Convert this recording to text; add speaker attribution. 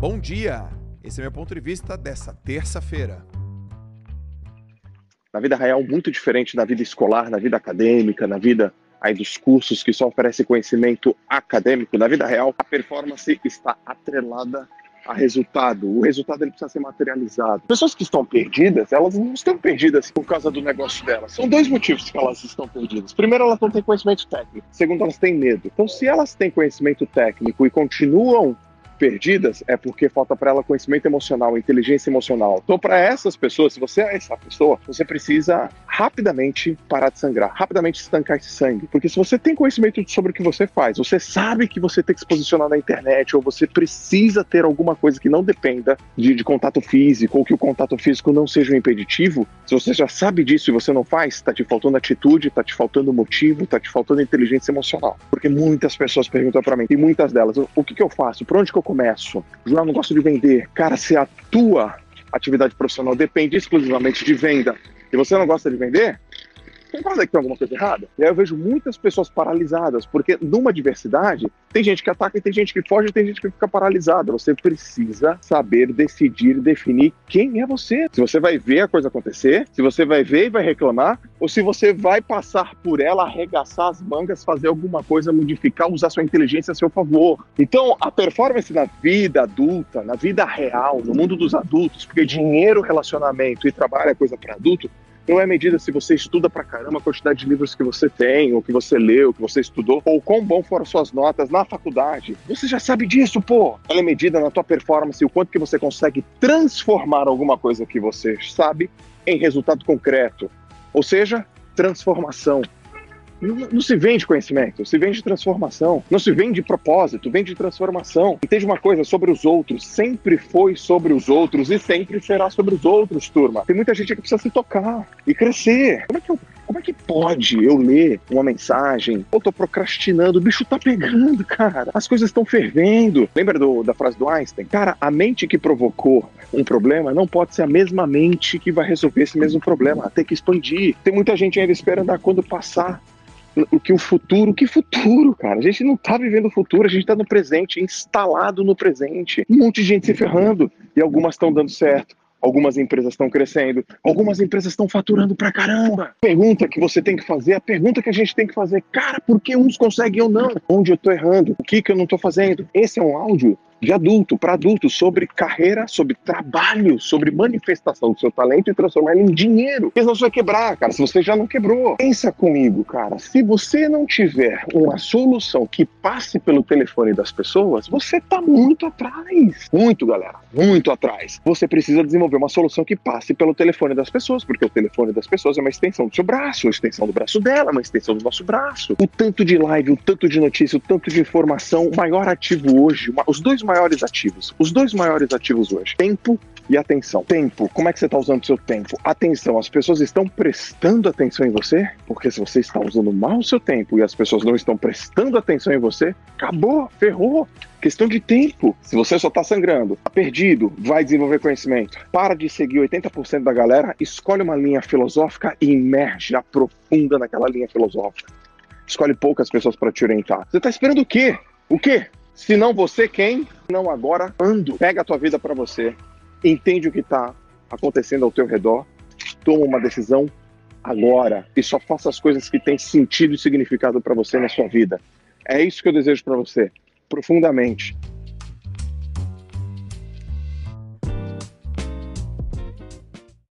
Speaker 1: Bom dia! Esse é meu ponto de vista dessa terça-feira.
Speaker 2: Na vida real, muito diferente da vida escolar, na vida acadêmica, na vida aí dos cursos que só oferecem conhecimento acadêmico, na vida real, a performance está atrelada a resultado. O resultado ele precisa ser materializado. Pessoas que estão perdidas, elas não estão perdidas por causa do negócio delas. São dois motivos que elas estão perdidas. Primeiro, elas não têm conhecimento técnico. Segundo, elas têm medo. Então, se elas têm conhecimento técnico e continuam perdidas é porque falta para ela conhecimento emocional, inteligência emocional. Então, para essas pessoas, se você é essa pessoa, você precisa rapidamente parar de sangrar, rapidamente estancar esse sangue. Porque se você tem conhecimento sobre o que você faz, você sabe que você tem que se posicionar na internet, ou você precisa ter alguma coisa que não dependa de, de contato físico, ou que o contato físico não seja um impeditivo, se você já sabe disso e você não faz, está te faltando atitude, está te faltando motivo, está te faltando inteligência emocional. Porque muitas pessoas perguntam para mim, e muitas delas, o que, que eu faço? Por onde que eu começo? João, não gosto de vender. Cara, se a tua atividade profissional depende exclusivamente de venda e você não gosta de vender, concorda que tem alguma coisa errada? E aí eu vejo muitas pessoas paralisadas, porque numa diversidade, tem gente que ataca tem gente que foge tem gente que fica paralisada. Você precisa saber decidir, definir quem é você. Se você vai ver a coisa acontecer, se você vai ver e vai reclamar, ou se você vai passar por ela, arregaçar as mangas, fazer alguma coisa, modificar, usar sua inteligência a seu favor. Então, a performance na vida adulta, na vida real, no mundo dos adultos, porque dinheiro, relacionamento e trabalho é coisa para adulto, não é medida se você estuda pra caramba a quantidade de livros que você tem, ou que você leu, que você estudou, ou quão bom foram suas notas na faculdade. Você já sabe disso, pô. Ela é medida na tua performance, o quanto que você consegue transformar alguma coisa que você sabe em resultado concreto. Ou seja, transformação. Não, se vende conhecimento, se vende transformação. Não se vende propósito, vende transformação. Entende uma coisa sobre os outros? Sempre foi sobre os outros e sempre será sobre os outros, turma. Tem muita gente que precisa se tocar e crescer. Como é que eu como é que pode eu ler uma mensagem? Eu tô procrastinando, o bicho tá pegando, cara. As coisas estão fervendo. Lembra do, da frase do Einstein? Cara, a mente que provocou um problema não pode ser a mesma mente que vai resolver esse mesmo problema. Tem que expandir. Tem muita gente ainda esperando quando passar o que o futuro, que futuro, cara? A gente não tá vivendo o futuro, a gente tá no presente, instalado no presente. Um monte de gente se ferrando e algumas estão dando certo. Algumas empresas estão crescendo, algumas empresas estão faturando pra caramba. Pergunta que você tem que fazer, a pergunta que a gente tem que fazer, cara, por que uns conseguem ou não? Onde eu tô errando? O que que eu não tô fazendo? Esse é um áudio de adulto para adulto sobre carreira, sobre trabalho, sobre manifestação do seu talento e transformar ele em dinheiro. Porque senão você vai quebrar, cara, se você já não quebrou. Pensa comigo, cara, se você não tiver uma solução que passe pelo telefone das pessoas, você tá muito atrás. Muito, galera, muito atrás. Você precisa desenvolver uma solução que passe pelo telefone das pessoas, porque o telefone das pessoas é uma extensão do seu braço, uma extensão do braço dela, uma extensão do nosso braço. O tanto de live, o tanto de notícia, o tanto de informação, o maior ativo hoje, os dois maiores ativos. Os dois maiores ativos hoje: tempo e atenção. Tempo, como é que você está usando o seu tempo? Atenção, as pessoas estão prestando atenção em você? Porque se você está usando mal o seu tempo e as pessoas não estão prestando atenção em você, acabou, ferrou. Questão de tempo. Se você só está sangrando, tá perdido, vai desenvolver conhecimento. Para de seguir 80% da galera, escolhe uma linha filosófica e imerge, aprofunda naquela linha filosófica. Escolhe poucas pessoas para te orientar. Você está esperando o quê? O quê? Se não você, quem? Não agora, ando. Pega a tua vida para você. Entende o que está acontecendo ao teu redor. Toma uma decisão agora. E só faça as coisas que têm sentido e significado para você na sua vida. É isso que eu desejo para você, profundamente.